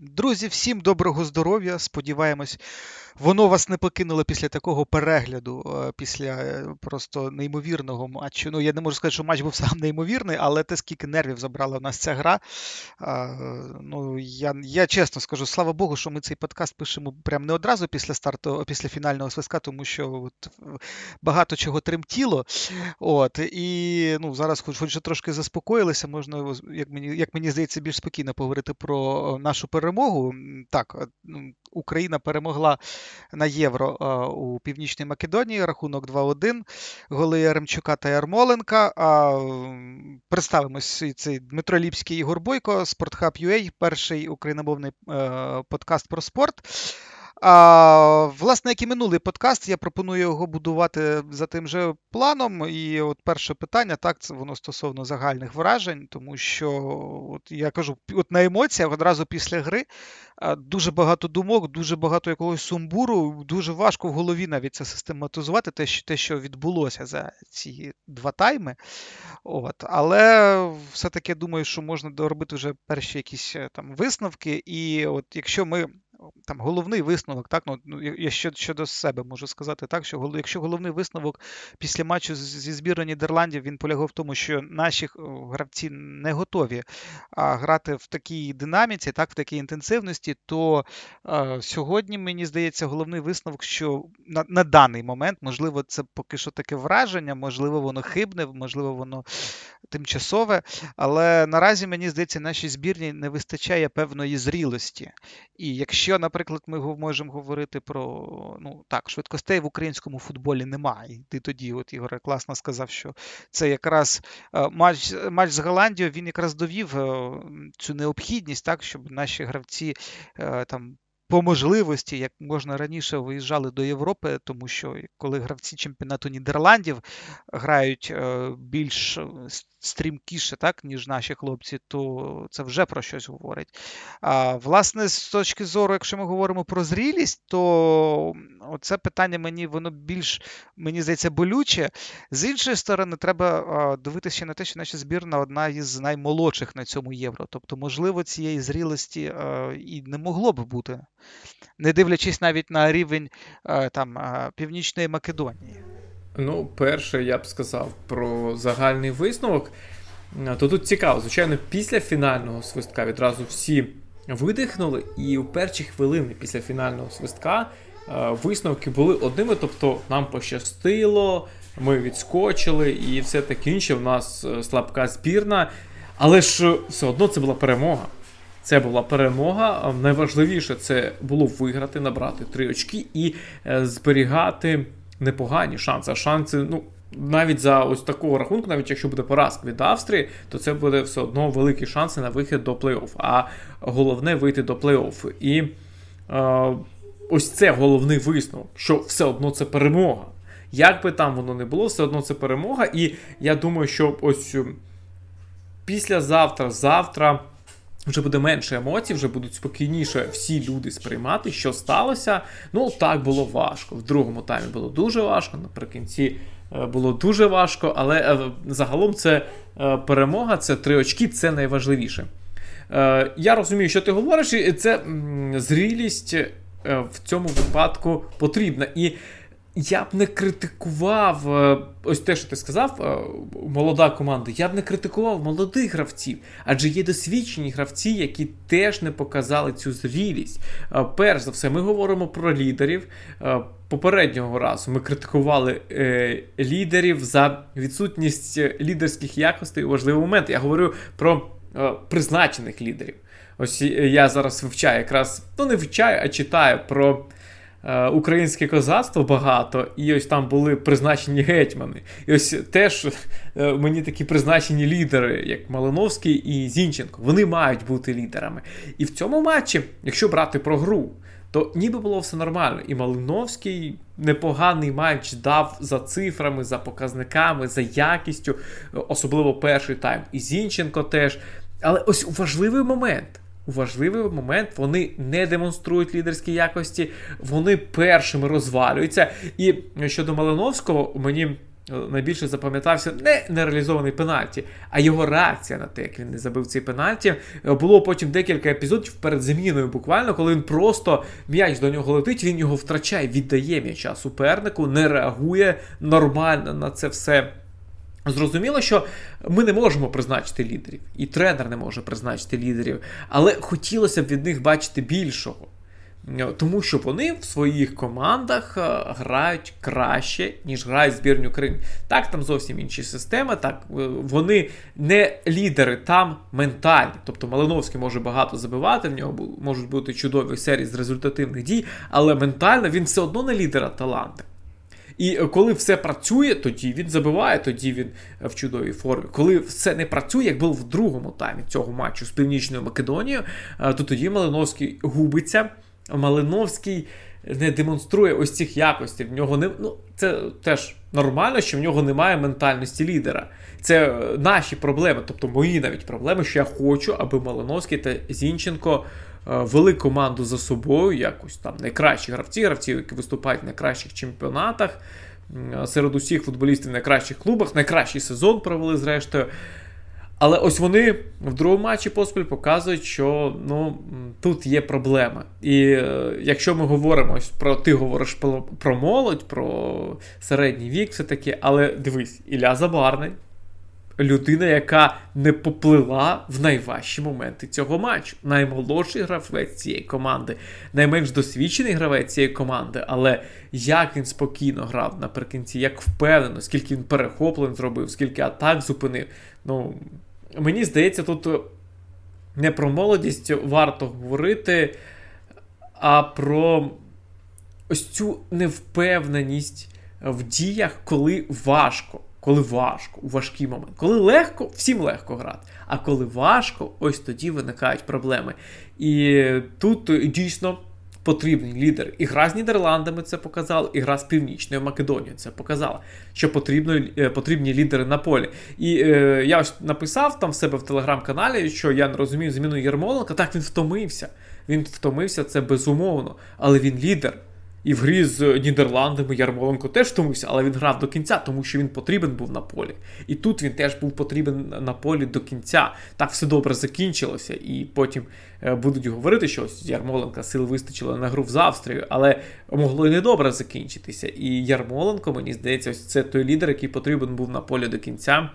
Друзі, всім доброго здоров'я. Сподіваємось, воно вас не покинуло після такого перегляду, е, після е, просто неймовірного матчу. Ну, я не можу сказати, що матч був сам неймовірний, але те, скільки нервів забрала в нас ця гра. Ну, Я я чесно скажу, слава Богу, що ми цей подкаст пишемо прямо не одразу після старту, після фінального свистка, тому що от, багато чого тремтіло. От, І ну, зараз, хоч, хоч трошки заспокоїлися, можна, як мені, як мені здається, більш спокійно поговорити про нашу перемогу. Так, ну, Україна перемогла на євро у Північній Македонії. Рахунок 2-1. Голи Яремчука та Ярмоленка. Представимось цей Дмитро Ліпський Ігор Бойко, Спортхаб.ua, перший україномовний е, подкаст про спорт. А, Власне, як і минулий подкаст, я пропоную його будувати за тим же планом. І от перше питання, так, це воно стосовно загальних вражень, тому що от я кажу, от на емоціях одразу після гри дуже багато думок, дуже багато якогось сумбуру, дуже важко в голові навіть це систематизувати, те, що те, що відбулося за ці два тайми. От. Але все-таки думаю, що можна доробити вже перші якісь е, там висновки. І от якщо ми там головний висновок, так, ну, ну я ще щодо себе можу сказати так, що якщо головний висновок після матчу зі збірної Нідерландів він полягав в тому, що наші е, гравці не готові грати в такій динаміці, так, в такій інтенсивності, то а, сьогодні, мені здається, головний висновок, що на, на даний момент, можливо, це поки що таке враження, можливо, воно хибне, можливо, воно тимчасове, але наразі мені здається, нашій збірні не вистачає певної зрілості. І якщо, наприклад, ми можемо говорити про ну так, швидкостей в українському футболі немає. Ти тоді, от Ігор класно сказав, що це якраз е, матч матч з Голландією, він якраз довів е, цю необхідність, так, щоб наші гравці е, там по можливості, як можна раніше виїжджали до Європи, тому що коли гравці чемпіонату Нідерландів грають більш стрімкіше, так, ніж наші хлопці, то це вже про щось говорить. А, Власне, з точки зору, якщо ми говоримо про зрілість, то це питання мені воно більш, мені здається, болюче. З іншої сторони, треба дивитися на те, що наша збірна одна із наймолодших на цьому євро. Тобто, можливо, цієї зрілості і не могло б бути, не дивлячись навіть на рівень там, Північної Македонії. Ну, перше, я б сказав про загальний висновок. То тут цікаво, звичайно, після фінального свистка відразу всі видихнули, і у перші хвилини після фінального свистка е, висновки були одними, тобто нам пощастило, ми відскочили і все таке інше. У нас е, слабка збірна. Але ж все одно це була перемога. Це була перемога. Найважливіше це було виграти, набрати три очки і е, зберігати непогані шанси. А шанси, ну. Навіть за ось такого рахунку, навіть якщо буде поразка від Австрії, то це буде все одно великі шанси на вихід до плей-офф. А головне вийти до плей-офф. І е, ось це головний висновок, що все одно це перемога. Як би там воно не було, все одно це перемога. І я думаю, що ось післязавтра, завтра вже буде менше емоцій, вже будуть спокійніше всі люди сприймати, що сталося. Ну, так було важко. В другому таймі було дуже важко, наприкінці е, було дуже важко, але е, загалом це е, перемога, це три очки, це найважливіше. Я розумію, що ти говориш, і це зрілість в цьому випадку потрібна. І я б не критикував е, ось те, що ти сказав, е, молода команда. Я б не критикував молодих гравців, адже є досвідчені гравці, які теж не показали цю зрілість. Е, перш за все, ми говоримо про лідерів. Попереднього разу ми критикували е, лідерів за відсутність лідерських якостей у важливий момент. Я говорю про е, призначених лідерів. Ось я зараз вивчаю якраз, ну не вивчаю, а читаю про українське козацтво багато, і ось там були призначені гетьмани. І ось теж е, мені такі призначені лідери, як Малиновський і Зінченко. Вони мають бути лідерами. І в цьому матчі, якщо брати про гру, то ніби було все нормально. І Малиновський непоганий матч дав за цифрами, за показниками, за якістю, особливо перший тайм. І Зінченко теж. Але ось важливий момент важливий момент вони не демонструють лідерські якості, вони першими розвалюються. І щодо Малиновського, мені найбільше запам'ятався не нереалізований пенальті, а його реакція на те, як він не забив цей пенальті. Е, було потім декілька епізодів перед заміною, буквально, коли він просто м'яч до нього летить, він його втрачає, віддає м'яча супернику, не реагує нормально на це все. Зрозуміло, що ми не можемо призначити лідерів, і тренер не може призначити лідерів, але хотілося б від них бачити більшого. Е, тому що вони в своїх командах е, грають краще, ніж грають збірні України. Так, там зовсім інші системи. Так, е, вони не лідери, там ментальні. Тобто Малиновський може багато забивати, в нього можуть бути чудові серії з результативних дій, але ментально він все одно не лідер а таланти. І коли все працює, тоді він забиває, тоді він в чудовій формі. Коли все не працює, як було в другому таймі цього матчу з Північною Македонією, то тоді Малиновський губиться. Малиновський не демонструє ось цих якостей. В нього не ну це теж нормально, що в нього немає ментальності лідера. Це е, наші проблеми, тобто мої навіть проблеми, що я хочу, аби Малиновський та Зінченко е, вели команду за собою, якось там найкращі гравці, гравці, які виступають в найкращих чемпіонатах. Серед усіх футболістів в найкращих клубах, найкращий сезон провели зрештою. Але ось вони в другому матчі поспіль показують, що ну, тут є проблеми. І е, якщо ми говоримо ось про ти говориш про, про молодь, про середній вік, все таки, але дивись, Ілля Забарний, людина, яка не поплила в найважчі моменти цього матчу. Наймолодший гравець цієї команди, найменш досвідчений гравець цієї команди, але як він спокійно грав наприкінці, як впевнено, скільки він перехоплень зробив, скільки атак зупинив. Ну, мені здається, тут не про молодість варто говорити, а про ось цю невпевненість в діях, коли важко. Коли важко, у важкий момент. Коли легко, всім легко грати. А коли важко, ось тоді виникають проблеми. І тут дійсно потрібний лідер. І гра з Нідерландами це показала, і гра з Північною Македонією це показала, що потрібно, е, потрібні лідери на полі. І е, я ось написав там в себе в телеграм-каналі, що я не розумію зміну Єрмоленка. Так він втомився. Він втомився, це безумовно, але він лідер. І в грі з Нідерландами Ярмоленко теж втомився, але він грав до кінця, тому що він потрібен був на полі. І тут він теж був потрібен на полі до кінця. Так все добре закінчилося. І потім е, будуть говорити, що ось Ярмоленка сил вистачило на гру в Австрію, але могло і недобре закінчитися. І Ярмоленко, мені здається, ось це той лідер, який потрібен був на полі до кінця.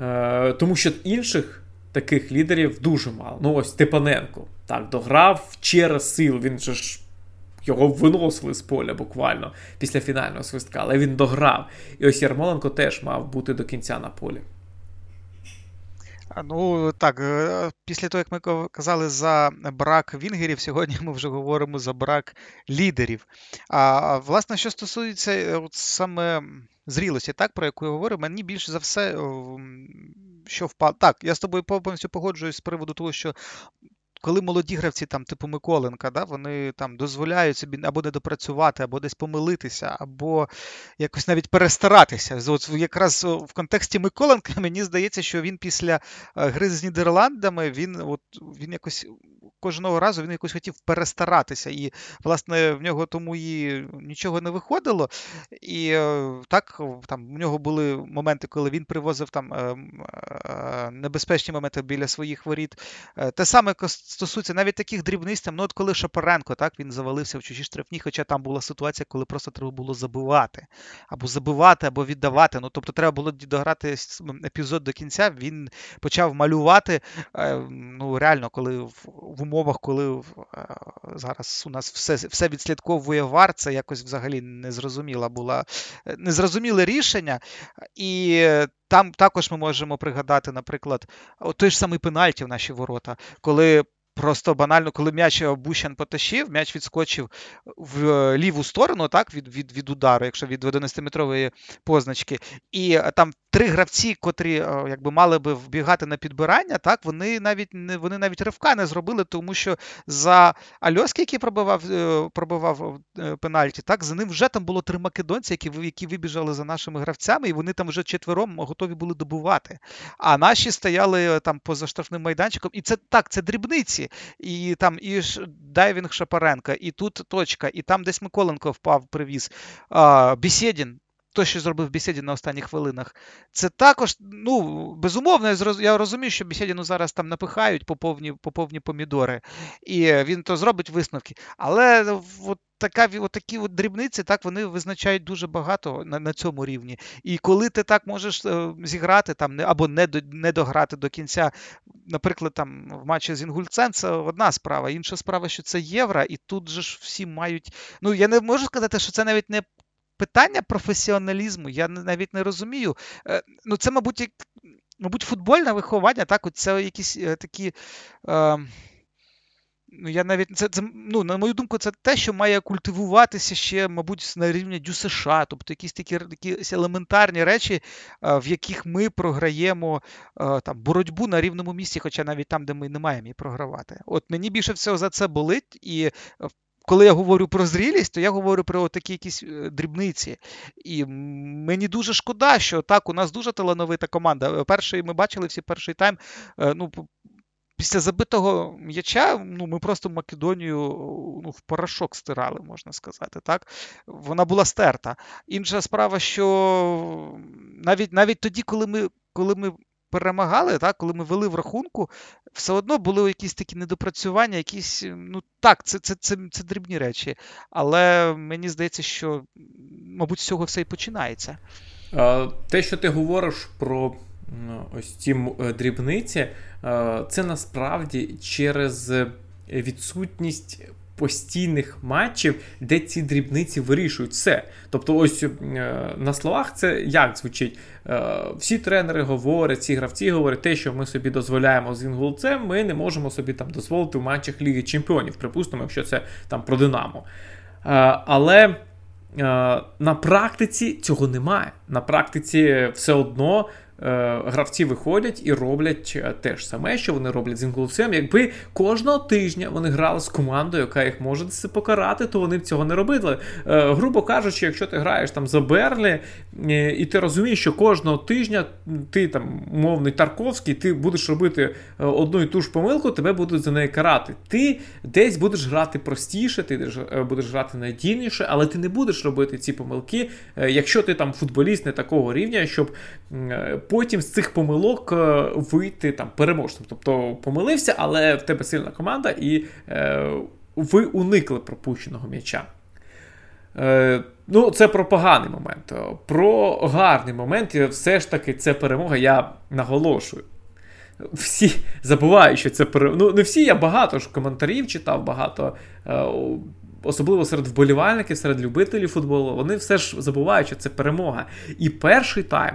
Е, тому що інших. Таких лідерів дуже мало. Ну, ось Степаненко так дограв через сил. Він же ж його виносили з поля буквально після фінального свистка, але він дограв. І ось Ярмоленко теж мав бути до кінця на полі. Ну так, е, після того, як ми казали за брак вінгерів, сьогодні ми вже говоримо за брак лідерів. А власне, що стосується е, от саме зрілості, так, про яку я говорю, мені більше за все, що впало. Так, я з тобою повністю погоджуюсь з приводу того, що коли молоді гравці, там, типу Миколенка, да, вони там дозволяють собі або не допрацювати, або десь помилитися, або якось навіть перестаратися. От Якраз в контексті Миколенка мені здається, що він після е, гри з Нідерландами він от, він якось кожного разу він якось хотів перестаратися. І, власне, в нього тому і нічого не виходило. І е, так, там в нього були моменти, коли він привозив там е, небезпечні моменти біля своїх воріт. Те саме стосується навіть таких дрібниць, ну от коли Шапаренко, так, він завалився в чужі штрафні, хоча там була ситуація, коли просто треба було забивати. Або забивати, або віддавати. Ну, тобто треба було дограти епізод до кінця, він почав малювати. Е, ну, реально, коли в, в умовах, коли е, зараз у нас все все відслідковує вар, це якось взагалі незрозуміла була незрозуміле рішення. І там також ми можемо пригадати, наприклад, той ж самий пенальті в наші ворота, коли Просто банально, коли м'яч Бущан потащив, м'яч відскочив в е, ліву сторону, так, від від, від удару, якщо від 11-метрової позначки. І е, там три гравці, котрі е, якби мали би вбігати на підбирання, так, вони навіть не вони навіть ривка не зробили, тому що за Альоски, який пробивав пробивав пенальті, так, за ним вже там було три македонці, які які вибіжали за нашими гравцями, і вони там вже четвером готові були добувати. А наші стояли там поза штрафним майданчиком. І це так, це дрібниці і там і дайвінг Шапаренка, і тут точка, і там десь Миколенко впав, привіз. А, То, що зробив Бісєдін на останніх хвилинах, це також, ну, безумовно, я розумію, що Бісєдіну зараз там напихають по повні, по повні помідори, і він то зробить висновки. Але от така, от такі от дрібниці, так, вони визначають дуже багато на на цьому рівні. І коли ти так можеш е, зіграти там, або не не дограти до кінця, наприклад, там в матчі з Інгульцем, це одна справа. Інша справа, що це євро, і тут же ж всі мають. Ну, я не можу сказати, що це навіть не питання професіоналізму, я навіть не розумію. Е, ну, це, мабуть, мабуть, футбольне виховання, так, от це якісь е, такі. Е, Ну, я навіть це, це ну, на мою думку, це те, що має культивуватися ще, мабуть, на рівні Дю США, тобто якісь такі якісь елементарні речі, в яких ми програємо там боротьбу на рівному місці, хоча навіть там, де ми не маємо її програвати. От мені більше всього за це болить, і коли я говорю про зрілість, то я говорю про такі якісь е, дрібниці. І мені дуже шкода, що так, у нас дуже талановита команда. Перший ми бачили всі перший тайм. Е, ну, Після забитого м'яча ну, ми просто Македонію ну, в порошок стирали, можна сказати. так? Вона була стерта. Інша справа, що навіть навіть тоді, коли ми коли ми перемагали, так, коли ми вели в рахунку, все одно були якісь такі недопрацювання, якісь, ну так, це це, це, це дрібні речі. Але мені здається, що, мабуть, з цього все і починається. Те, що ти говориш про ось ці е, дрібниці, це насправді через відсутність постійних матчів, де ці дрібниці вирішують все. Тобто, ось е, на словах це як звучить? Е, всі тренери говорять, всі гравці говорять, те, що ми собі дозволяємо з інгулцем, ми не можемо собі там дозволити в матчах Ліги Чемпіонів, припустимо, якщо це там про Динамо. Е, але на практиці цього немає. На практиці все одно гравці виходять і роблять е, те ж саме, що вони роблять з інклусем. Якби кожного тижня вони грали з командою, яка їх може покарати, то вони б цього не робили. Е, грубо кажучи, якщо ти граєш там за Берлі, і ти розумієш, що кожного тижня ти там умовний Тарковський, ти будеш робити одну і ту ж помилку, тебе будуть за неї карати. Ти десь будеш грати простіше, ти будеш грати надійніше, але ти не будеш робити ці помилки, якщо ти там футболіст не такого рівня, щоб потім з цих помилок е, вийти там переможцем. Тобто помилився, але в тебе сильна команда, і е, ви уникли пропущеного м'яча. Е, Ну, це про поганий момент. Про гарний момент, все ж таки, це перемога, я наголошую. Всі забувають, що це перемога. Ну, не всі, я багато ж коментарів читав, багато. Е, особливо серед вболівальників, серед любителів футболу, вони все ж забувають, що це перемога. І перший тайм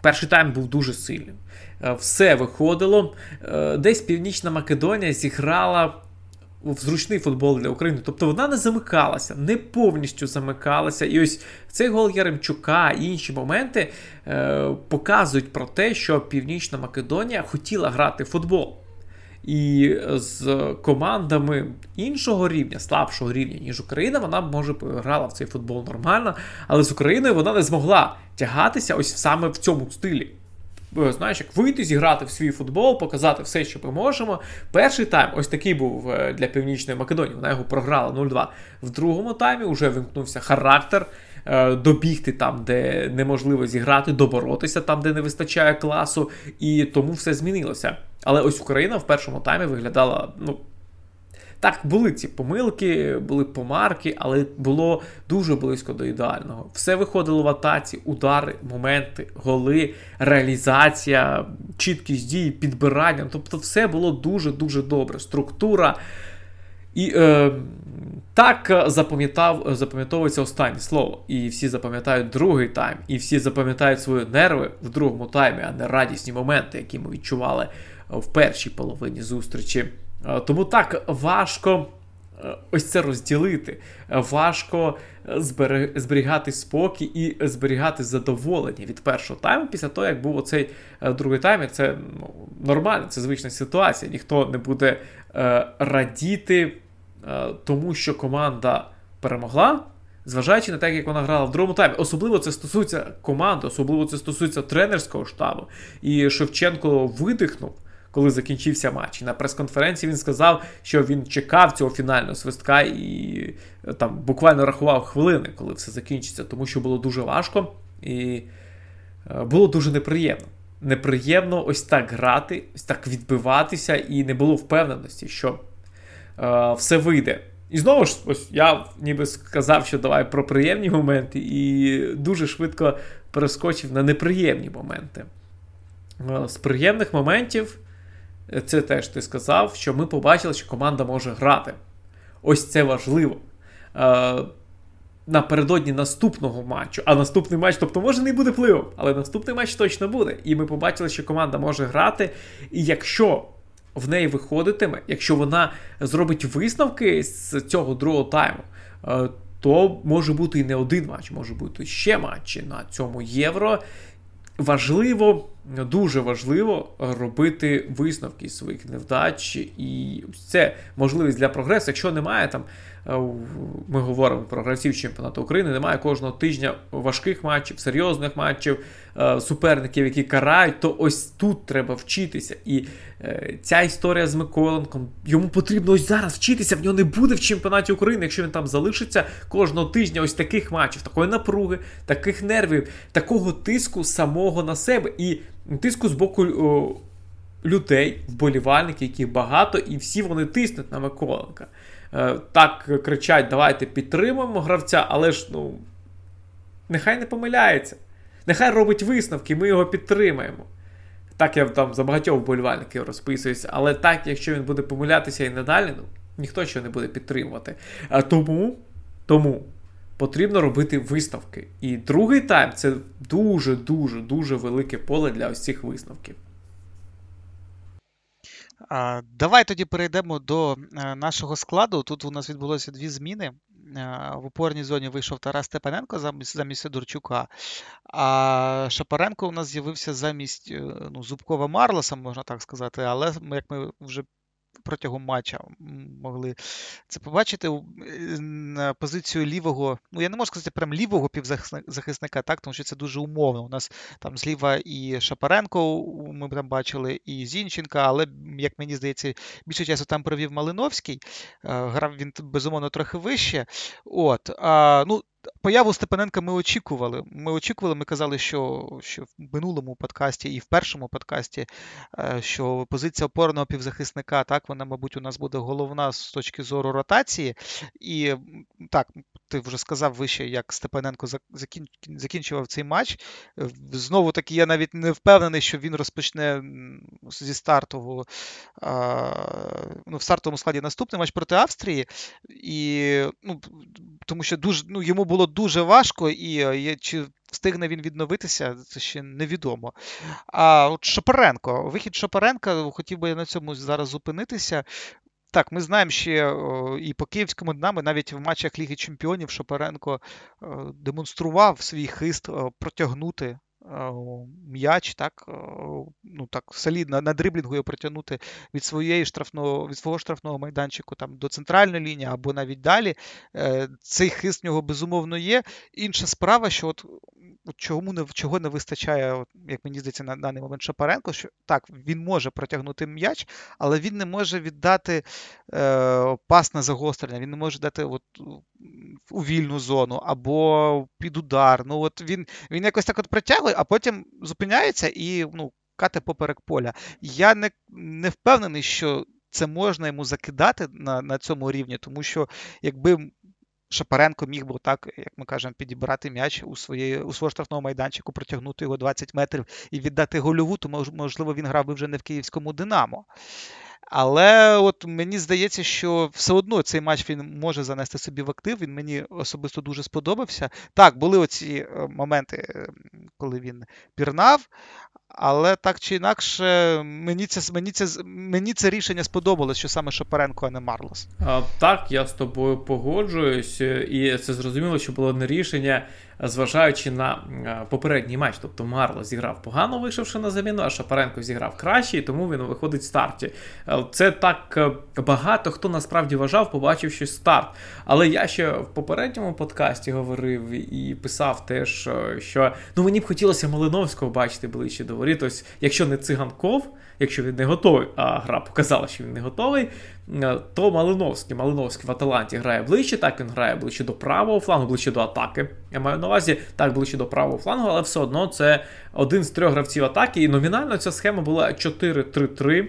Перший тайм був дуже сильним. Е, все виходило. Е, десь Північна Македонія зіграла в зручний футбол для України. Тобто вона не замикалася, не повністю замикалася. І ось цей гол Яремчука і інші моменти е, показують про те, що Північна Македонія хотіла грати в футбол. І з командами іншого рівня, слабшого рівня, ніж Україна, вона може грала в цей футбол нормально, але з Україною вона не змогла тягатися ось саме в цьому стилі. Знаєш, як вийти, зіграти в свій футбол, показати все, що ми можемо. Перший тайм ось такий був е, для Північної Македонії. Вона його програла 0-2. В другому таймі вже вимкнувся характер. Е, добігти там, де неможливо зіграти, доборотися там, де не вистачає класу, і тому все змінилося. Але ось Україна в першому таймі виглядала, ну. Так, були ці помилки, були помарки, але було дуже близько до ідеального. Все виходило в атаці, удари, моменти, голи, реалізація, чіткість дій, підбирання. Тобто, все було дуже-дуже добре. Структура. І е, так е, запам'ятав, запам'ятовується останнє слово. І всі запам'ятають другий тайм, і всі запам'ятають свої нерви в другому таймі, а не радісні моменти, які ми відчували в першій половині зустрічі. Е, тому так важко е, ось це розділити. Важко зберігати спокій і зберігати задоволення від першого тайму після того, як був оцей другий тайм. Це ну, нормально, це звична ситуація. Ніхто не буде радіти. Е, тому що команда перемогла, зважаючи на те, як вона грала в другому таймі. Особливо це стосується команди, особливо це стосується тренерського штабу. І Шевченко видихнув. коли закінчився матч. На прес-конференції він сказав, що він чекав цього фінального свистка і там буквально рахував хвилини, коли все закінчиться, тому що було дуже важко і було дуже неприємно неприємно ось так грати, ось так відбиватися, і не було впевненості, що е, все вийде. І знову ж, ось я ніби сказав, що давай про приємні моменти, і дуже швидко перескочив на неприємні моменти. Е, з приємних моментів, е, це теж ти сказав, що ми побачили, що команда може грати. Ось це важливо. Е, напередодні наступного матчу. А наступний матч, тобто, може, не буде плей але наступний матч точно буде. І ми побачили, що команда може грати. І якщо в неї виходитиме, якщо вона зробить висновки з цього другого тайму, е, то може бути і не один матч, може бути ще матчі на цьому євро. Важливо, дуже важливо робити висновки своїх невдач, і це можливість для прогресу. Якщо немає там ми говоримо про гравців чемпіонату України. Немає кожного тижня важких матчів, серйозних матчів, е, суперників, які карають, то ось тут треба вчитися. І е, ця історія з Миколенком йому потрібно ось зараз вчитися. В нього не буде в чемпіонаті України, якщо він там залишиться кожного тижня ось таких матчів, такої напруги, таких нервів, такого тиску самого на себе і тиску з боку. Людей, вболівальників, яких багато, і всі вони тиснуть на Миколенка. Е, так кричать, давайте підтримуємо гравця, але ж ну, нехай не помиляється. Нехай робить висновки, ми його підтримаємо. Так я там за багатьох вболівальників розписуюся, але так, якщо він буде помилятися і надалі, ну, ніхто що не буде підтримувати. А Тому тому потрібно робити висновки. І другий тайм це дуже-дуже дуже велике поле для ось цих висновків. Давай тоді перейдемо до е, нашого складу. Тут у нас відбулося дві зміни. Е, в опорній зоні вийшов Тарас Степаненко замість замість Сидорчука, а Шапаренко у нас з'явився замість е, ну, Зубкова Марлоса, можна так сказати. Але як ми вже протягом матча могли це побачити. На позицію лівого, ну я не можу сказати прям лівого півзахисника, так, тому що це дуже умовно. У нас там зліва і Шапаренко, ми там бачили, і Зінченка, але, як мені здається, більше часу там провів Малиновський. Грав він безумовно трохи вище. От, а, ну, Появу Степаненка ми очікували. Ми очікували, ми казали, що що в минулому подкасті і в першому подкасті, е, що позиція опорного півзахисника, так, вона, мабуть, у нас буде головна з точки зору ротації. І так, ти вже сказав вище, як Степаненко закінчував цей матч. Знову таки, я навіть не впевнений, що він розпочне зі стартового ну, в стартовому складі наступний матч проти Австрії. І, ну, Тому що дуже, ну, йому було дуже важко, і чи встигне він відновитися, це ще невідомо. А от Шапаренко, вихід Шапаренка, хотів би я на цьому зараз зупинитися. Так, ми знаємо ще і по київському Динамо, навіть в матчах Ліги Чемпіонів Шоперенко демонстрував свій хист протягнути м'яч, так ну так солідно на дриблінгу його протягнути від своєї штрафного, від свого штрафного майданчику там до центральної лінії або навіть далі. Е, цей хист в нього безумовно є. Інша справа, що от чому не чого не вистачає, от, як мені здається, на даний момент Шапаренко, що так, він може протягнути м'яч, але він не може віддати е, пас на загострення, він не може дати от, у вільну зону або під удар. Ну от Він він якось так от протягує, а потім зупиняється і ну, кате поперек поля. Я не, не впевнений, що. Це можна йому закидати на на цьому рівні, тому що якби Шапаренко міг би так, як ми кажемо, підібрати м'яч у своєї, у свого штрафного майданчику, протягнути його 20 метрів і віддати гольову, то можливо він грав би вже не в київському Динамо. Але от мені здається, що все одно цей матч він може занести собі в актив. Він мені особисто дуже сподобався. Так, були оці е, моменти, ем, коли він пірнав, але так чи інакше, мені це мені це, мені це рішення сподобалось, що саме Шапаренко, а не Марлос. А, Так, я з тобою погоджуюсь, і це зрозуміло, що було не рішення зважаючи на попередній матч. Тобто Марло зіграв погано, вийшовши на заміну, а Шапаренко зіграв краще, і тому він виходить в старті. Е, це так е, багато хто насправді вважав, побачивши старт. Але я ще в попередньому подкасті говорив і писав теж, е, що ну мені б хотілося Малиновського бачити ближче до воріт. Ось, якщо не циганков, якщо він не готовий, а гра показала, що він не готовий, е, то Малиновський. Малиновський в Аталанті грає ближче, так він грає ближче до правого флангу, ближче до атаки. Я маю на увазі так ближче до правого флангу, але все одно це один з трьох гравців атаки. І номінально ця схема була 4-3-3.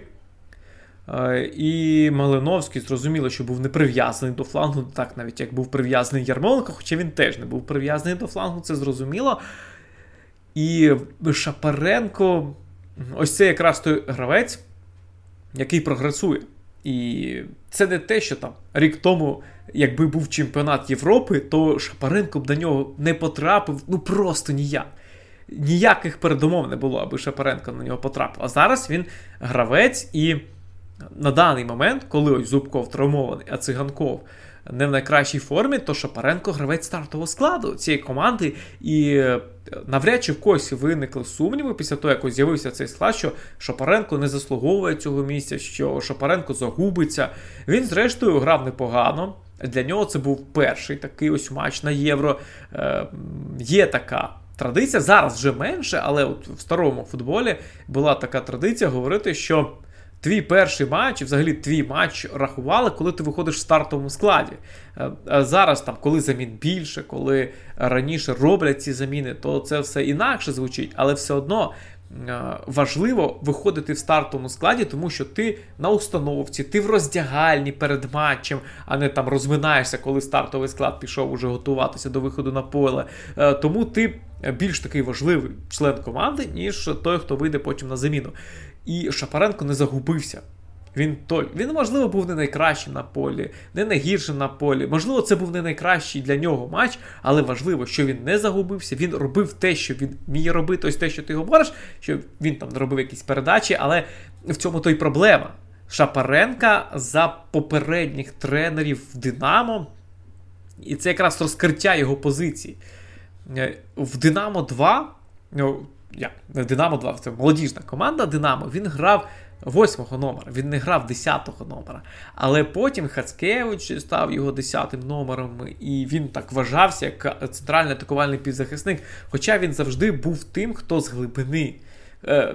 Е, і Малиновський зрозуміло, що був не прив'язаний до флангу, так навіть як був прив'язаний Ярмоленко, хоча він теж не був прив'язаний до флангу, це зрозуміло. І Шапаренко, ось це якраз той гравець, який прогресує. І це не те, що там рік тому, якби був чемпіонат Європи, то Шапаренко б до нього не потрапив, ну просто ніяк. Ніяких передумов не було, аби Шапаренко на нього потрапив. А зараз він гравець і на даний момент, коли ось Зубков травмований, а циганков не в найкращій формі, то Шапаренко гравець стартового складу цієї команди. І е, навряд чи в когось виникли сумніви після того, як з'явився цей склад, що Шапаренко не заслуговує цього місця, що Шапаренко загубиться. Він, зрештою, грав непогано. Для нього це був перший такий ось матч на євро. Е, Є така. Традиція зараз вже менше, але от в старому футболі була така традиція говорити, що Твій перший матч, і взагалі твій матч рахували, коли ти виходиш в стартовому складі. Е, зараз, там, коли замін більше, коли раніше роблять ці заміни, то це все інакше звучить, але все одно е, важливо виходити в стартовому складі, тому що ти на установці, ти в роздягальні перед матчем, а не там розминаєшся, коли стартовий склад пішов уже готуватися до виходу на поле. Е, тому ти більш такий важливий член команди, ніж той, хто вийде потім на заміну. І Шапаренко не загубився. Він той, він, можливо, був не найкращим на полі, не найгіршим на полі. Можливо, це був не найкращий для нього матч, але важливо, що він не загубився. Він робив те, що він вміє робити, ось те, що ти говориш, що він там не робив якісь передачі, але в цьому то й проблема. Шапаренка за попередніх тренерів в Динамо, і це якраз розкриття його позиції. Е, в Динамо 2. Як Динамо 2, це молодіжна команда Динамо, він грав восьмого номера, він не грав десятого номера. Але потім Хацкевич став його десятим номером, і він так вважався як центральний атакувальний півзахисник. Хоча він завжди був тим, хто з глибини. Е,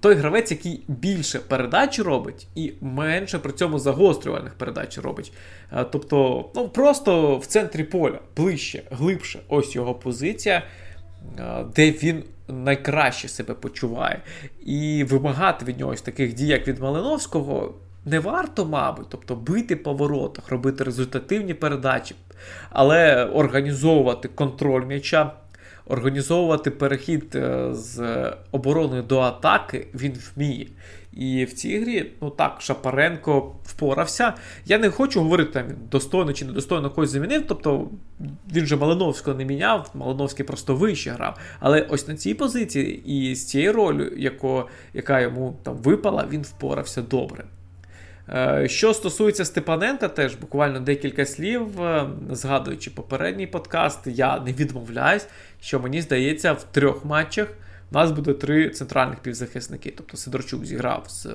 той гравець, який більше передач робить і менше при цьому загострювальних передач робить. Е, тобто, ну просто в центрі поля, ближче, глибше, ось його позиція, е, де він найкраще себе почуває. І вимагати від нього ось таких дій, як від Малиновського, не варто, мабуть, тобто бити по воротах, робити результативні передачі, але організовувати контроль м'яча. Організовувати перехід е, з оборони до атаки він вміє. І в цій грі, ну так, Шапаренко впорався. Я не хочу говорити, там достойно чи недостойно когось замінив. Тобто він же Малиновського не міняв, Малиновський просто вище грав. Але ось на цій позиції і з цією ролью, яко, яка йому там випала, він впорався добре. Е, що стосується Степаненка, теж буквально декілька слів, е, згадуючи попередній подкаст, я не відмовляюсь, що мені здається, в трьох матчах у нас буде три центральних півзахисники. Тобто Сидорчук зіграв з е,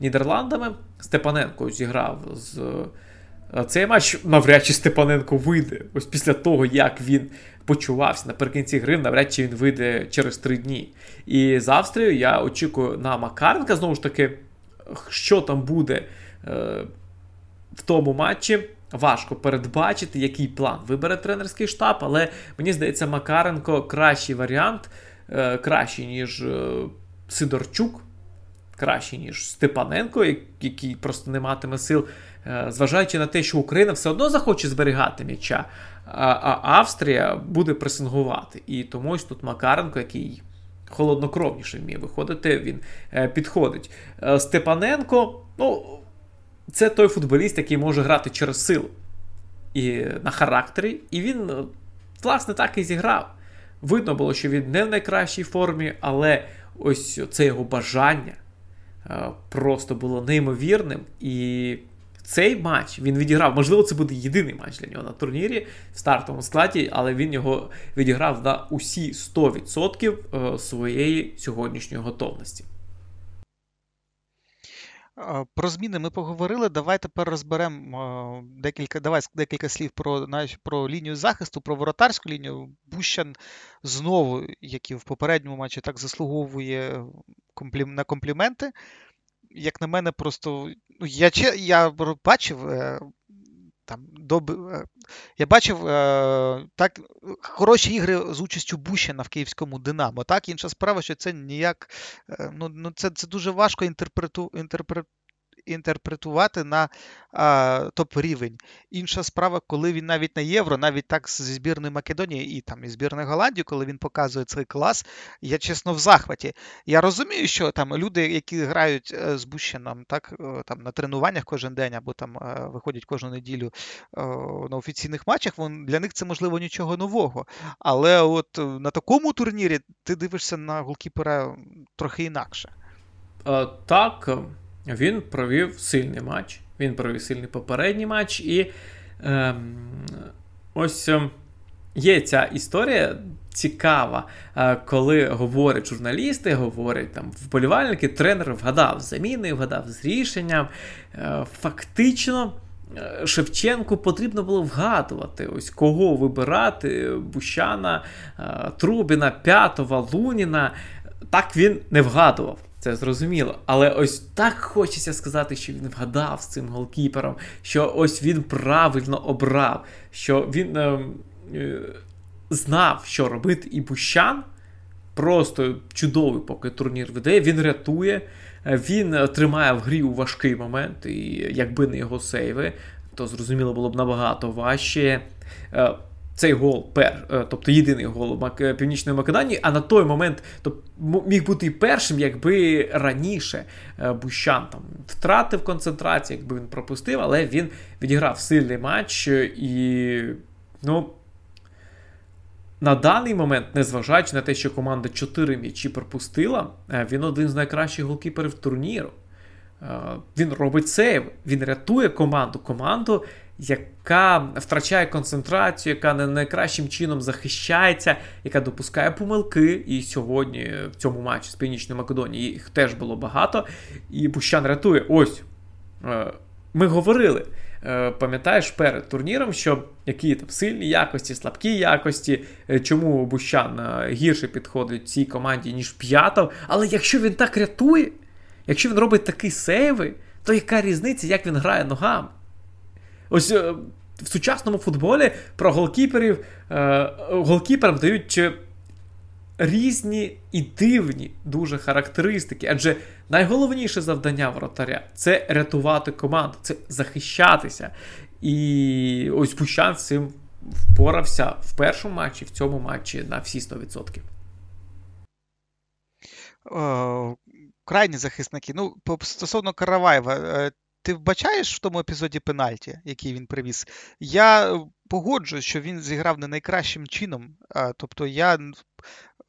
Нідерландами, Степаненко зіграв з. Е, цей матч навряд чи Степаненко вийде. Ось після того, як він почувався наприкінці гри, навряд чи він вийде через три дні. І з Австрією я очікую на Макаренка. Знову ж таки, що там буде е, в тому матчі. Важко передбачити, який план вибере тренерський штаб, але мені здається, Макаренко кращий варіант. Е, кращий, ніж е, Сидорчук, кращий, ніж Степаненко, який просто не матиме сил, е, зважаючи на те, що Україна все одно захоче зберігати м'яча, а Австрія буде пресингувати. І тому ось тут Макаренко, який холоднокровніше вміє виходити, він підходить. Степаненко, ну, це той футболіст, який може грати через силу і на характері, і він, власне, так і зіграв. Видно було, що він не в найкращій формі, але ось це його бажання е, просто було неймовірним. І цей матч він відіграв. Можливо, це буде єдиний матч для нього на турнірі в стартовому складі, але він його відіграв на усі 100% е, своєї сьогоднішньої готовності. Про зміни ми поговорили. Давай тепер розберемо декілька давай декілька слів про про лінію захисту, про воротарську лінію. Бущан знову, як і в попередньому матчі, так заслуговує на компліменти. Як на мене, просто ну, я я бачив е, там доб... Е, я бачив е, так хороші ігри з участю Бущена в київському Динамо. Так, інша справа, що це ніяк. Ну, ну це це дуже важко інтерпрету... інтерпретувати інтерпретувати на топ-рівень. Інша справа, коли він навіть на євро, навіть так зі збірної Македонії і там і збірної Голландії, коли він показує цей клас, я чесно в захваті. Я розумію, що там люди, які грають е, з Бущином, так е, там на тренуваннях кожен день або там е, виходять кожну неділю на офіційних матчах, вон, для них це можливо нічого нового. Але от на такому турнірі ти дивишся на голкіпера трохи інакше. Так. Він провів сильний матч. Він провів сильний попередній матч. І е, ось е, є ця історія цікава, е, коли говорять журналісти, говорять там вболівальники, тренер вгадав заміни, вгадав з рішенням. Е, фактично. Е, Шевченку потрібно було вгадувати, ось кого вибирати: Бущана, Трубіна, П'ятова, Луніна. Так він не вгадував. Це зрозуміло. Але ось так хочеться сказати, що він вгадав з цим голкіпером, що ось він правильно обрав, що він е, е, знав, що робити, і Бущан просто чудовий, поки турнір веде. Він рятує, е, він тримає в грі у важкий момент, і якби не його сейви, то зрозуміло було б набагато важче. Цей гол, пер, е, тобто єдиний гол е, Північної Македонії, а на той момент тобто, міг бути і першим, якби раніше е, Бущан там втратив концентрацію, якби він пропустив, але він відіграв сильний матч і, ну. На даний момент, незважаючи на те, що команда 4 м'ячі пропустила, він один з найкращих голкіперів турніру. Він робить сейв, він рятує команду. Команду, яка втрачає концентрацію, яка не найкращим чином захищається, яка допускає помилки. І сьогодні в цьому матчі з Північної Македонії їх теж було багато. І Бущан рятує. Ось е, ми говорили. Е, пам'ятаєш перед турніром, що які там сильні якості, слабкі якості, е, чому Бущан гірше підходить цій команді, ніж П'ятов. Але якщо він так рятує, якщо він робить такі сейви, то яка різниця, як він грає ногами? Ось е, в сучасному футболі про голкіперів е, голкіперам дають різні і дивні дуже характеристики. Адже найголовніше завдання воротаря це рятувати команду, це захищатися. І ось Пущан з цим впорався в першому матчі, в цьому матчі на всі 100%. Крайні захисники. Ну, стосовно Караваєва, е, ти вбачаєш в тому епізоді пенальті, який він привіз? Я погоджуюсь, що він зіграв не найкращим чином. Тобто я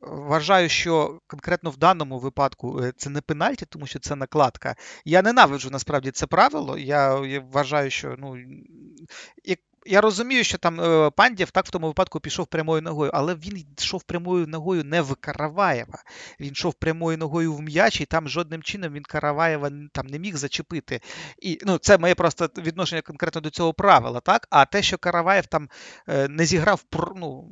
вважаю, що конкретно в даному випадку е, це не пенальті, тому що це накладка. Я ненавиджу насправді це правило. Я вважаю, що ну, як я розумію, що там пандів так в тому випадку пішов прямою ногою, але він йшов прямою ногою не в Караваєва. Він йшов прямою ногою в м'яч, і там жодним чином він Караваєва там не міг зачепити. І ну, це моє просто відношення конкретно до цього правила. так? А те, що Караваєв там е, не зіграв ну,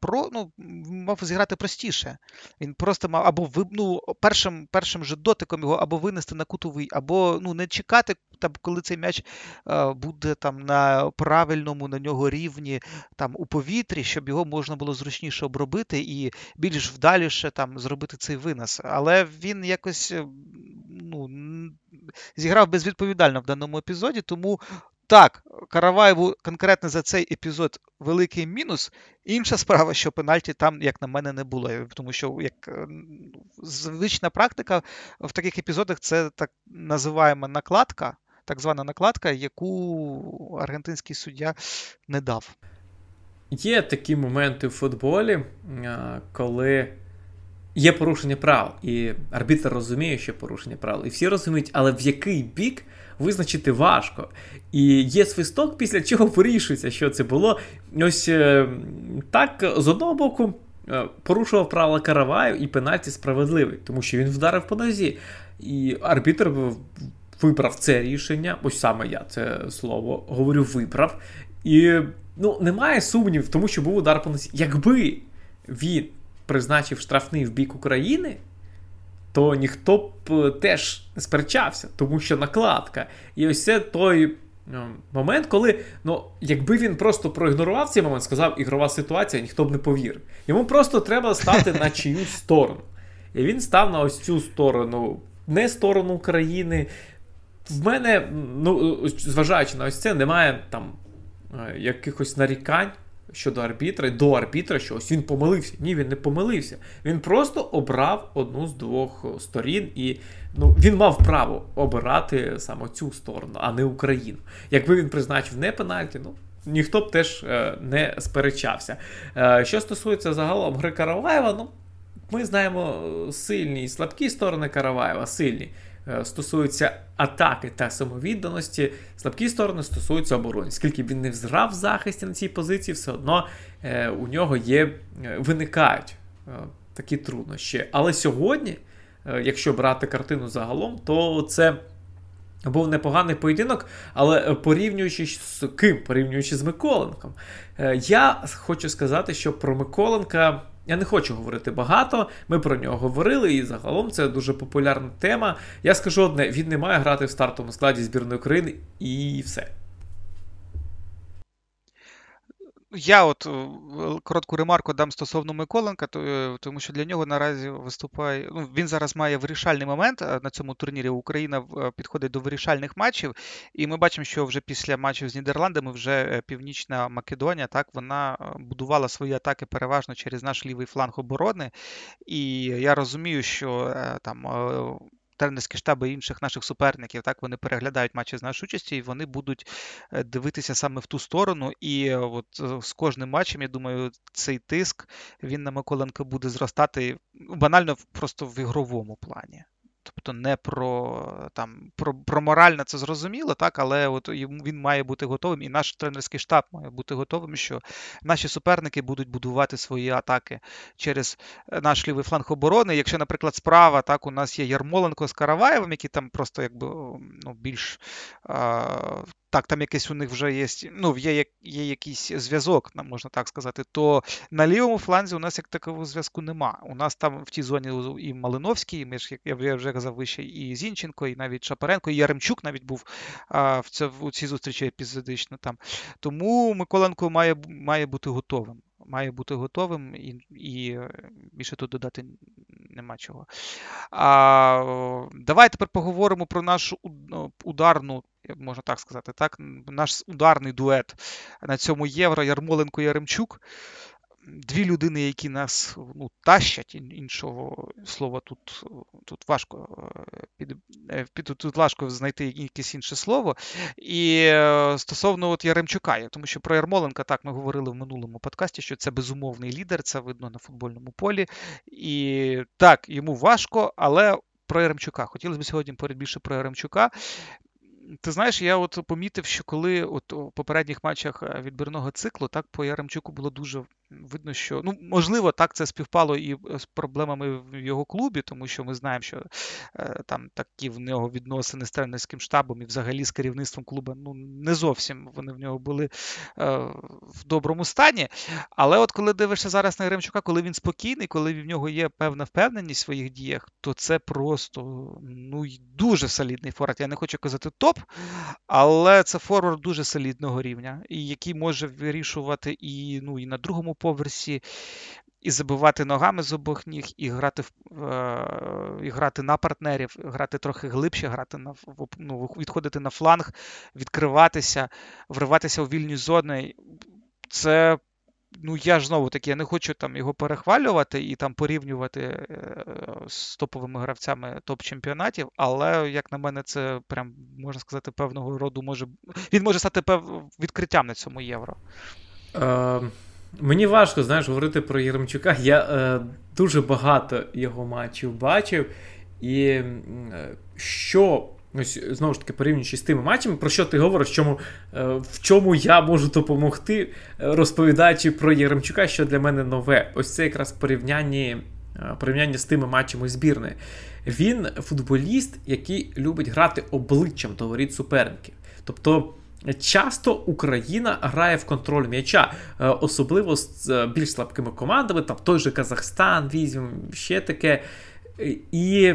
про, ну, мав зіграти простіше. Він просто мав або ну, першим першим же дотиком його або винести на кутовий, або ну, не чекати, там, коли цей м'яч е, буде там на правильному на нього рівні там у повітрі, щоб його можна було зручніше обробити і більш вдаліше там зробити цей винос. Але він якось е, ну, зіграв безвідповідально в даному епізоді, тому так, Караваєву конкретно за цей епізод великий мінус. Інша справа, що пенальті там, як на мене, не було. Тому що як е, звична практика в таких епізодах це так називаємо накладка, так звана накладка, яку аргентинський суддя не дав. Є такі моменти в футболі, коли є порушення правил, і арбітр розуміє, що порушення правил, і всі розуміють, але в який бік визначити важко. І є свисток, після чого вирішується, що це було. Ось е, так, з одного боку, е, порушував правила Караваю, і пенальті справедливий, тому що він вдарив по нозі. І арбітр вибрав це рішення, ось саме я це слово говорю, вибрав. І ну, немає сумнів тому, що був удар по носі. Якби він призначив штрафний в бік України, то ніхто б е, теж не сперечався, тому що накладка. І ось це той. Ну, момент, коли, ну, якби він просто проігнорував цей момент, сказав ігрова ситуація, ніхто б не повірив. Йому просто треба стати на чиюсь сторону. І він став на ось цю сторону, не сторону України. В мене, ну, зважаючи на ось це, немає там е, якихось нарікань щодо арбітра, до арбітра, що ось він помилився. Ні, він не помилився. Він просто обрав одну з двох сторін, і ну, він мав право обирати саме цю сторону, а не Україну. Якби він призначив не пенальті, ну. Ніхто б теж е, не сперечався. Е, що стосується загалом гри Караваєва, ну ми знаємо сильні і слабкі сторони Караваєва, сильні. Е, стосуються атаки та самовідданості, слабкі сторони стосуються оборони. Скільки він не взрав в захисті на цій позиції, все одно е, у нього є, е, виникають такі труднощі. Але сьогодні, якщо брати картину загалом, то це. Був непоганий поєдинок, але порівнюючи з ким, порівнюючи з Миколенком, я хочу сказати, що про Миколенка я не хочу говорити багато. Ми про нього говорили, і загалом це дуже популярна тема. Я скажу одне: він не має грати в стартовому складі збірної України і все. Я от е, коротку ремарку дам стосовно Миколенка, е, тому що для нього наразі виступає. Ну, Він зараз має вирішальний момент е, на цьому турнірі. Україна підходить до вирішальних матчів, і ми бачимо, що вже після матчів з Нідерландами вже Північна Македонія так вона будувала свої атаки переважно через наш лівий фланг оборони. І я розумію, що там тренерські штаби інших наших суперників, так вони переглядають матчі з нашою участі, і вони будуть е, дивитися саме в ту сторону. І е, от е, з кожним матчем, я думаю, цей тиск він на Миколенка буде зростати банально просто в ігровому плані. Тобто не про там про, про моральне це зрозуміло, так, але от він має бути готовим, і наш тренерський штаб має бути готовим, що наші суперники будуть будувати свої атаки через е, наш лівий фланг оборони. Якщо, наприклад, справа, так, у нас є Ярмоленко з Караваєвим, які там просто якби ну, більш а, так, там якийсь у них вже є ну, є, є якийсь зв'язок, можна так сказати, то на лівому фланзі у нас як такого зв'язку нема. У нас там в тій зоні і Малиновський, ми ж, як я вже казав вище, і Зінченко, і навіть Шапаренко, і Яремчук навіть був а, в, це, в цій зустрічі епізодично там. Тому Миколенко має має бути готовим. Має бути готовим і і більше тут додати нема чого. А, Давай тепер поговоримо про нашу ударну можна так сказати, так, наш ударний дует на цьому євро Ярмоленко Яремчук. Дві людини, які нас ну, тащать, іншого слова тут тут важко під, е, під, тут важко знайти якесь інше слово. І е, стосовно от Яремчука, тому що про Ярмоленка так ми говорили в минулому подкасті, що це безумовний лідер, це видно на футбольному полі. І так, йому важко, але про Яремчука. Хотілося б сьогодні поряд більше про Яремчука. Ти знаєш, я от помітив, що коли от у попередніх матчах е, відбірного циклу, так по Яремчуку було дуже видно, що ну можливо так це співпало і е, з проблемами в його клубі, тому що ми знаємо, що е, там такі в нього відносини з тренерським штабом і взагалі з керівництвом клубу ну не зовсім вони в нього були е, в доброму стані. Але от коли дивишся зараз на Яремчука, коли він спокійний, коли в нього є певна впевненість в своїх діях, то це просто ну дуже солідний форвард. Я не хочу казати топ, але це форвард дуже солідного рівня, і який може вирішувати і ну і на другому поверсі, і забивати ногами з обох ніг, і грати е, і грати на партнерів, грати трохи глибше, грати на ну, відходити на фланг, відкриватися, вриватися у вільні зони. Це. Ну, я ж знову таки, я не хочу там його перехвалювати і там порівнювати е, з топовими гравцями топ-чемпіонатів, але, як на мене, це прям можна сказати, певного роду може. Він може стати пев... відкриттям на цьому євро. Е, Мені важко, знаєш, говорити про Єремчука. Я е, дуже багато його матчів бачив. І е, що, ось знову ж таки, порівнюючи з тими матчами, про що ти говориш, чому, е, в чому я можу допомогти, розповідаючи про Єремчука, що для мене нове. Ось це якраз порівняння, порівняння з тими матчами збірної. він футболіст, який любить грати обличчям до суперників. Тобто. Часто Україна грає в контроль м'яча, е, особливо з е, більш слабкими командами, там той же Казахстан, візьмемо ще таке. І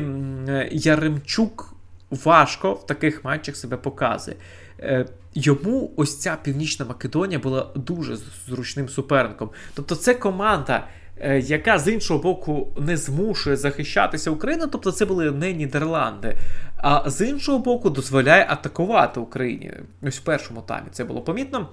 Яремчук важко в таких матчах себе показує. Е, йому ось ця Північна Македонія була дуже зручним суперником. Тобто, це команда. Е, яка з іншого боку не змушує захищатися Україну, тобто це були не Нідерланди, а з іншого боку дозволяє атакувати Україні. Ось в першому таймі це було помітно.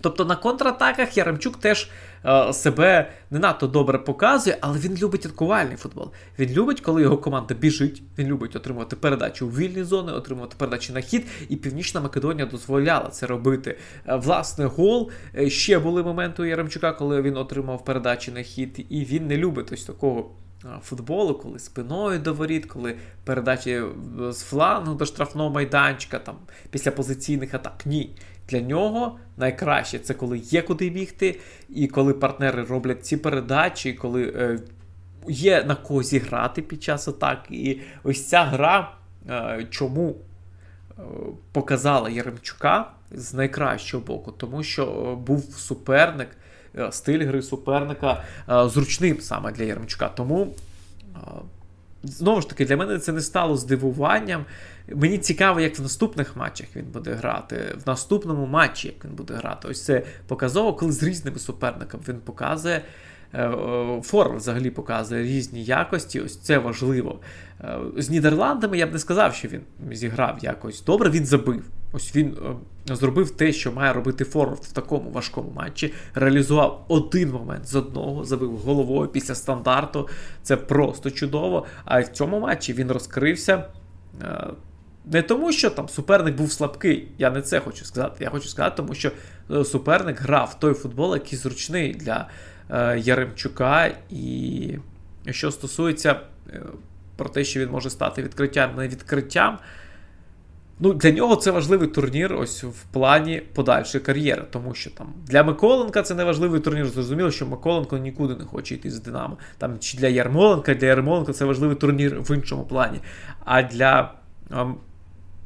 Тобто на контратаках Яремчук теж е, себе не надто добре показує, але він любить атакувальний футбол. Він любить, коли його команда біжить. Він любить отримувати передачі у вільні зони, отримувати передачі на хід. І Північна Македонія дозволяла це робити. Е, власне, гол. Е, ще були моменти у Яремчука, коли він отримав передачі на хід, і він не любить ось такого. Е, футболу, коли спиною до воріт, коли передачі з флангу до штрафного майданчика, там після позиційних атак. Ні. Для нього найкраще це коли є куди бігти, і коли партнери роблять ці передачі, коли е, є на кого зіграти під час атак. І ось ця гра е, чому е, показала Яремчука з найкращого боку, тому що е, був суперник, е, стиль гри суперника е, зручним саме для Яремчука. Тому. Знову ж таки, для мене це не стало здивуванням. Мені цікаво, як в наступних матчах він буде грати, в наступному матчі, як він буде грати. Ось це показово, коли з різними суперниками він показує. Е, Форвард взагалі показує різні якості, ось це важливо. Е, з Нідерландами я б не сказав, що він зіграв якось добре, він забив. Ось він е, зробив те, що має робити Форвард в такому важкому матчі. Реалізував один момент з одного, забив головою після стандарту. Це просто чудово. А в цьому матчі він розкрився. Не тому, що там суперник був слабкий, я не це хочу сказати. Я хочу сказати, тому що суперник грав той футбол, який зручний для Е, Яремчука. І що стосується е, про те, що він може стати відкриттям не відкриттям. Ну, Для нього це важливий турнір ось в плані подальшої кар'єри, тому що там для Миколенка це не важливий турнір. Зрозуміло, що Миколенко нікуди не хоче йти з Динамо. Там Чи для Ярмоленка, для Ярмоленка це важливий турнір в іншому плані. А для ем,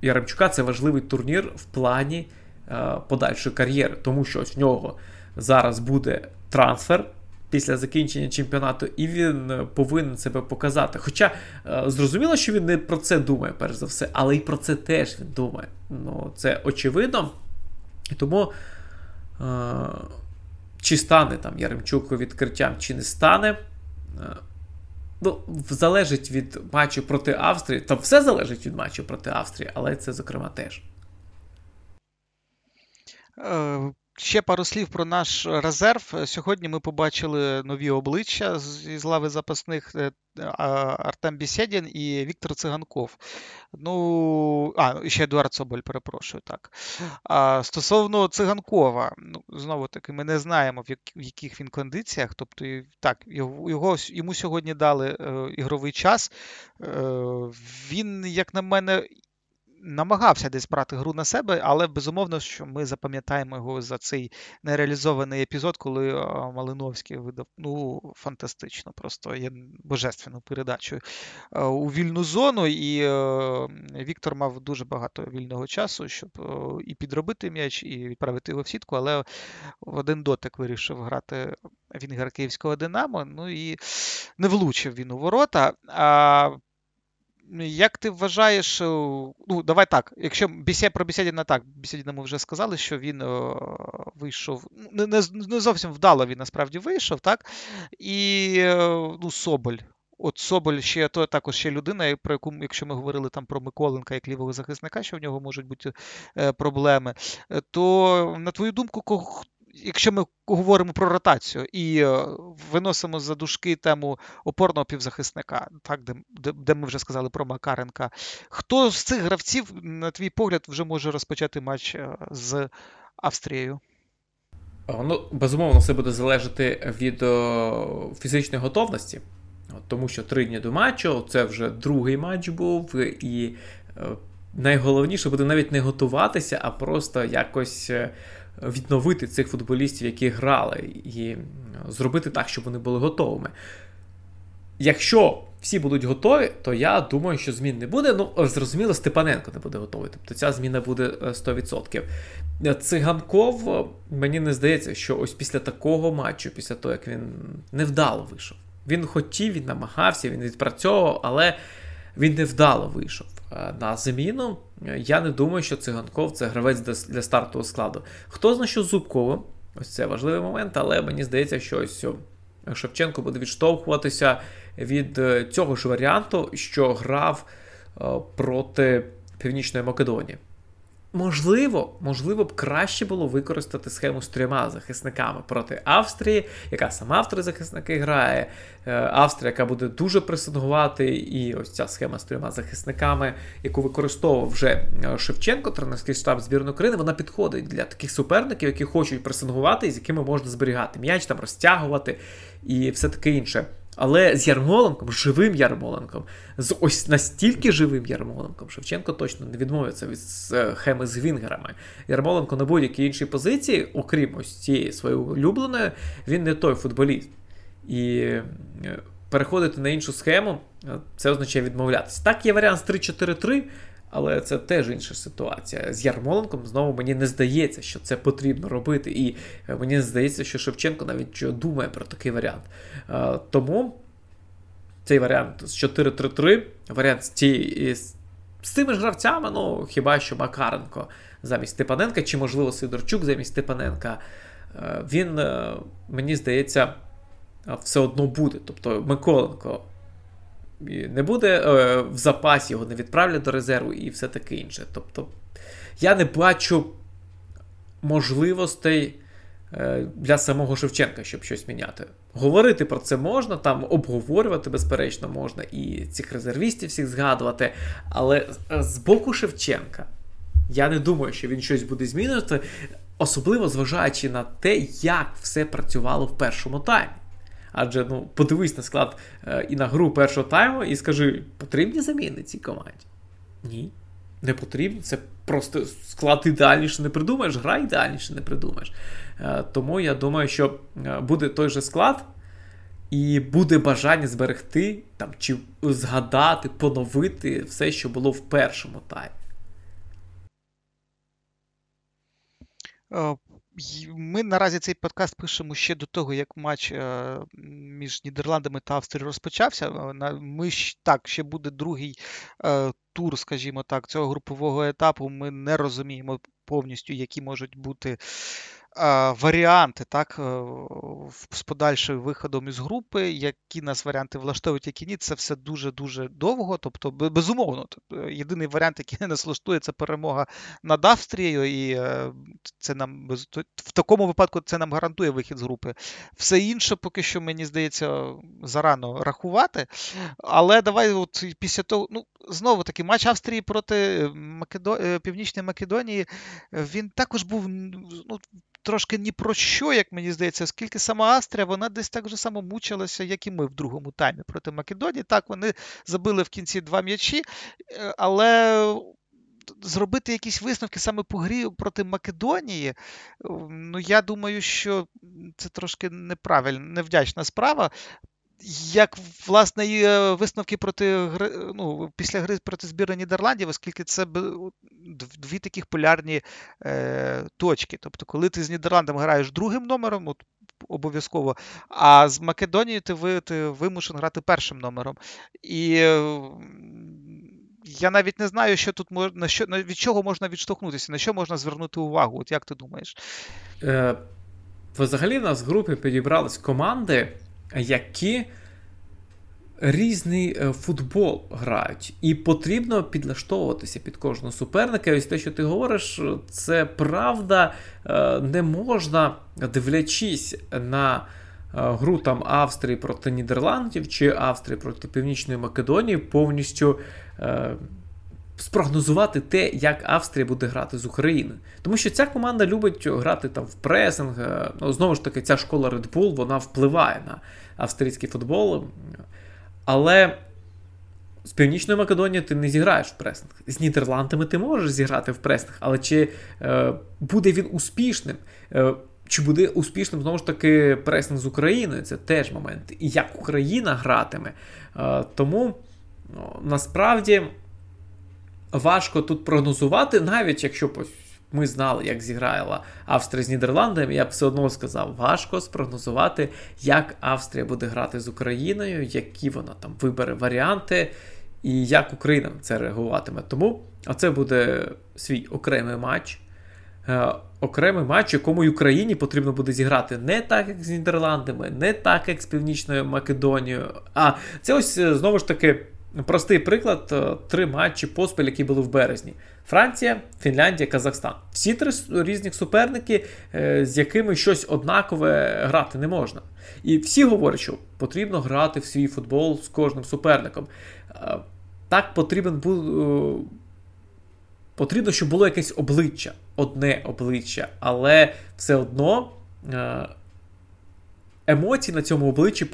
Яремчука це важливий турнір в плані е, подальшої кар'єри, тому що ось в нього зараз буде трансфер після закінчення чемпіонату, і він е, повинен себе показати. Хоча е, зрозуміло, що він не про це думає, перш за все, але і про це теж він думає. Ну, Це очевидно. І тому. Е, чи стане там Яремчук відкриттям, чи не стане. Ну, залежить від матчу проти Австрії. то все залежить від матчу проти Австрії, але це, зокрема, теж. Ще пару слів про наш резерв. Сьогодні ми побачили нові обличчя з лави запасних е, Артем Бісєдін і Віктор Циганков. Ну, а, ще Едуард Соболь, перепрошую. так. А, Стосовно циганкова, ну, знову таки, ми не знаємо, в, як, в яких він кондиціях. Тобто, так, його, йому сьогодні дали е, ігровий час. Е, Він, як на мене, намагався десь брати гру на себе, але безумовно, що ми запам'ятаємо його за цей нереалізований епізод, коли Малиновський видав ну, фантастично, просто є божественну передачу у вільну зону. І Віктор мав дуже багато вільного часу, щоб і підробити м'яч, і відправити його в сітку, але в один дотик вирішив грати. Вінгер Київського Динамо, ну і не влучив він у ворота. А як ти вважаєш, е, ну давай так, якщо бісє про Бісєдіна так, Бісєдіна ми вже сказали, що він о, е, вийшов, не, не не, зовсім вдало він насправді вийшов, так? І е, ну, Соболь. От Соболь ще то також ще людина, про яку, якщо ми говорили там про Миколенка як лівого захисника, що в нього можуть бути проблеми, то на твою думку, якщо ми говоримо про ротацію і е, виносимо за дужки тему опорного півзахисника, так, де, де, ми вже сказали про Макаренка, хто з цих гравців, на твій погляд, вже може розпочати матч е, з Австрією? Ну, безумовно, все буде залежати від фізичної готовності, тому що три дні до матчу це вже другий матч був, і е, найголовніше буде навіть не готуватися, а просто якось відновити цих футболістів, які грали, і зробити так, щоб вони були готовими. Якщо всі будуть готові, то я думаю, що змін не буде. Ну, зрозуміло, Степаненко не буде готовий. Тобто ця зміна буде 100%. Циганков, мені не здається, що ось після такого матчу, після того, як він невдало вийшов. Він хотів, він намагався, він відпрацьовував, але він невдало вийшов на заміну. Я не думаю, що циганков це гравець для стартового складу. Хто знає, що Зубково, ось це важливий момент, але мені здається, що ось Шевченко буде відштовхуватися від е, цього ж варіанту, що грав е, проти Північної Македонії. Можливо, можливо б краще було використати схему з трьома захисниками проти Австрії, яка сама в три захисники грає. Е, Австрія, яка буде дуже пресингувати, і ось ця схема з трьома захисниками, яку використовував вже Шевченко, тренерський штаб збірної України, вона підходить для таких суперників, які хочуть пресингувати і з якими можна зберігати м'яч, там розтягувати і все таке інше. Але з Ярмоленком, живим Ярмоленком, з ось настільки живим Ярмоленком, Шевченко точно не відмовиться від схеми з Вінгерами. Ярмоленко на будь-якій іншій позиції, окрім ось цієї своєї улюбленої, він не той футболіст. І е, переходити на іншу схему, е, це означає відмовлятися. Так, є варіант з 3-4-3. Але це теж інша ситуація. З Ярмоленком знову мені не здається, що це потрібно робити. І е, мені не здається, що Шевченко навіть думає про такий варіант. Е, тому цей варіант з 4-3-3, варіант з ті, з тими ж гравцями, ну хіба що Макаренко замість Степаненка, чи, можливо, Сидорчук замість Степаненка, е, він, мені здається, все одно буде. Тобто Миколенко не буде е, в запасі, його не відправлять до резерву і все таке інше. Тобто я не бачу можливостей е, для самого Шевченка, щоб щось міняти. Говорити про це можна, там обговорювати, безперечно, можна, і цих резервістів всіх згадувати. Але з боку Шевченка я не думаю, що він щось буде змінювати, особливо зважаючи на те, як все працювало в першому таймі. Адже ну, подивись на склад е, і на гру першого тайму, і скажи, потрібні заміни цій команді? Ні, не потрібні. Це просто склад ідеальніше не придумаєш, гра ідеальніше не придумаєш. Е, тому я думаю, що е, буде той же склад, і буде бажання зберегти там, чи згадати, поновити все, що було в першому таймі. Ми наразі цей подкаст пишемо ще до того, як матч е, між Нідерландами та Австрією розпочався. Е, ми так, ще буде другий е, тур, скажімо так, цього групового етапу. Ми не розуміємо повністю, які можуть бути варіанти так, е, з подальшим виходом із групи, які нас варіанти влаштовують, які ні, це все дуже-дуже довго. Тобто, безумовно, єдиний варіант, який нас влаштує, це перемога над Австрією, і е, це нам в такому випадку це нам гарантує вихід з групи. Все інше, поки що, мені здається, зарано рахувати. Але давай от після того, ну, знову таки, матч Австрії проти Македо... Е, Північної Македонії, він також був ну, трошки ні про що, як мені здається, оскільки сама Австрія, вона десь так же само мучилася, як і ми в другому таймі проти Македонії. Так, вони забили в кінці два м'ячі, е, але. Зробити якісь висновки саме по грі проти Македонії, ну я думаю, що це трошки неправильна, невдячна справа. Як власне і е, висновки проти ну, після гри проти збірної Нідерландів, оскільки це дві таких полярні е, точки. Тобто, коли ти з Нідерландами граєш другим номером, от, обов'язково, а з Македонією ти, ви, ти вимушен грати першим номером. І е, я навіть не знаю, що тут можна, що, від чого можна відштовхнутися, на що можна звернути увагу. От як ти думаєш? Е, Взагалі, в нас в групі підібрались команди які різний е, футбол грають, і потрібно підлаштовуватися під кожного суперника. І ось те, що ти говориш, це правда. Е, не можна, дивлячись на е, гру там Австрії проти Нідерландів чи Австрії проти Північної Македонії, повністю спрогнозувати те, як Австрія буде грати з Україною. Тому що ця команда любить грати там в пресинг. Е, ну, Знову ж таки, ця школа Red Bull вона впливає на австрійський футбол. Але з Північної Македонії ти не зіграєш в пресинг. З Нідерландами ти можеш зіграти в пресинг, але чи е, буде він успішним? Е, чи буде успішним знову ж таки пресинг з Україною? Це теж момент. І як Україна гратиме. Е, тому ну, насправді важко тут прогнозувати, навіть якщо ми знали, як зіграла Австрія з Нідерландами, я б все одно сказав, важко спрогнозувати, як Австрія буде грати з Україною, які вона там вибере варіанти, і як Україна це реагуватиме. Тому це буде свій окремий матч. Е, окремий матч, якому Україні потрібно буде зіграти не так, як з Нідерландами, не так, як з Північною Македонією. А це ось е, знову ж таки простий приклад: е, три матчі поспіль, які були в березні. Франція, Фінляндія, Казахстан. Всі три різних суперники, з якими щось однакове грати не можна. І всі говорять, що потрібно грати в свій футбол з кожним суперником. Так потрібен був. Потрібно, щоб було якесь обличчя, одне обличчя, але все одно е, емоції на цьому обличчі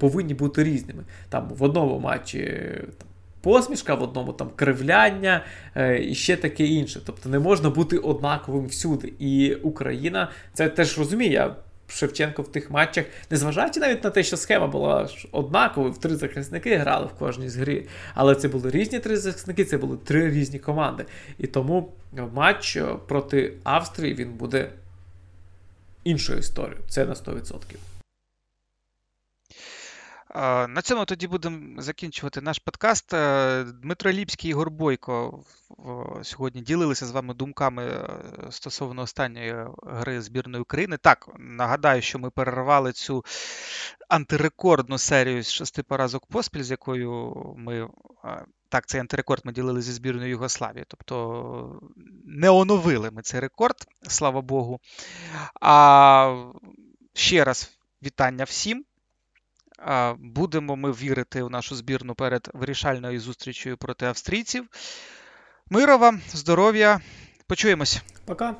повинні бути різними. Там в одному матчі там, посмішка, в одному там кривляння е, і ще таке інше. Тобто не можна бути однаковим всюди. І Україна це теж розуміє. Шевченко в тих матчах, незважаючи навіть на те, що схема була однаковою, в три захисники грали в кожній з грі. Але це були різні три захисники, це були три різні команди. І тому матч е, проти Австрії він буде іншою історією. Це на 100%. На цьому тоді будемо закінчувати наш подкаст. Е, Дмитро Ліпський і Ігор Бойко сьогодні ділилися з вами думками е, стосовно останньої гри збірної України. Так, нагадаю, що ми перервали цю антирекордну серію з шести поразок поспіль, з якою ми. Е, так, цей антирекорд ми ділили зі збірною Югославії. Тобто не оновили ми цей рекорд, слава Богу. А ще раз вітання всім. Будемо ми вірити у нашу збірну перед вирішальною зустрічю проти австрійців. Мирова, здоров'я, почуємось. Пока.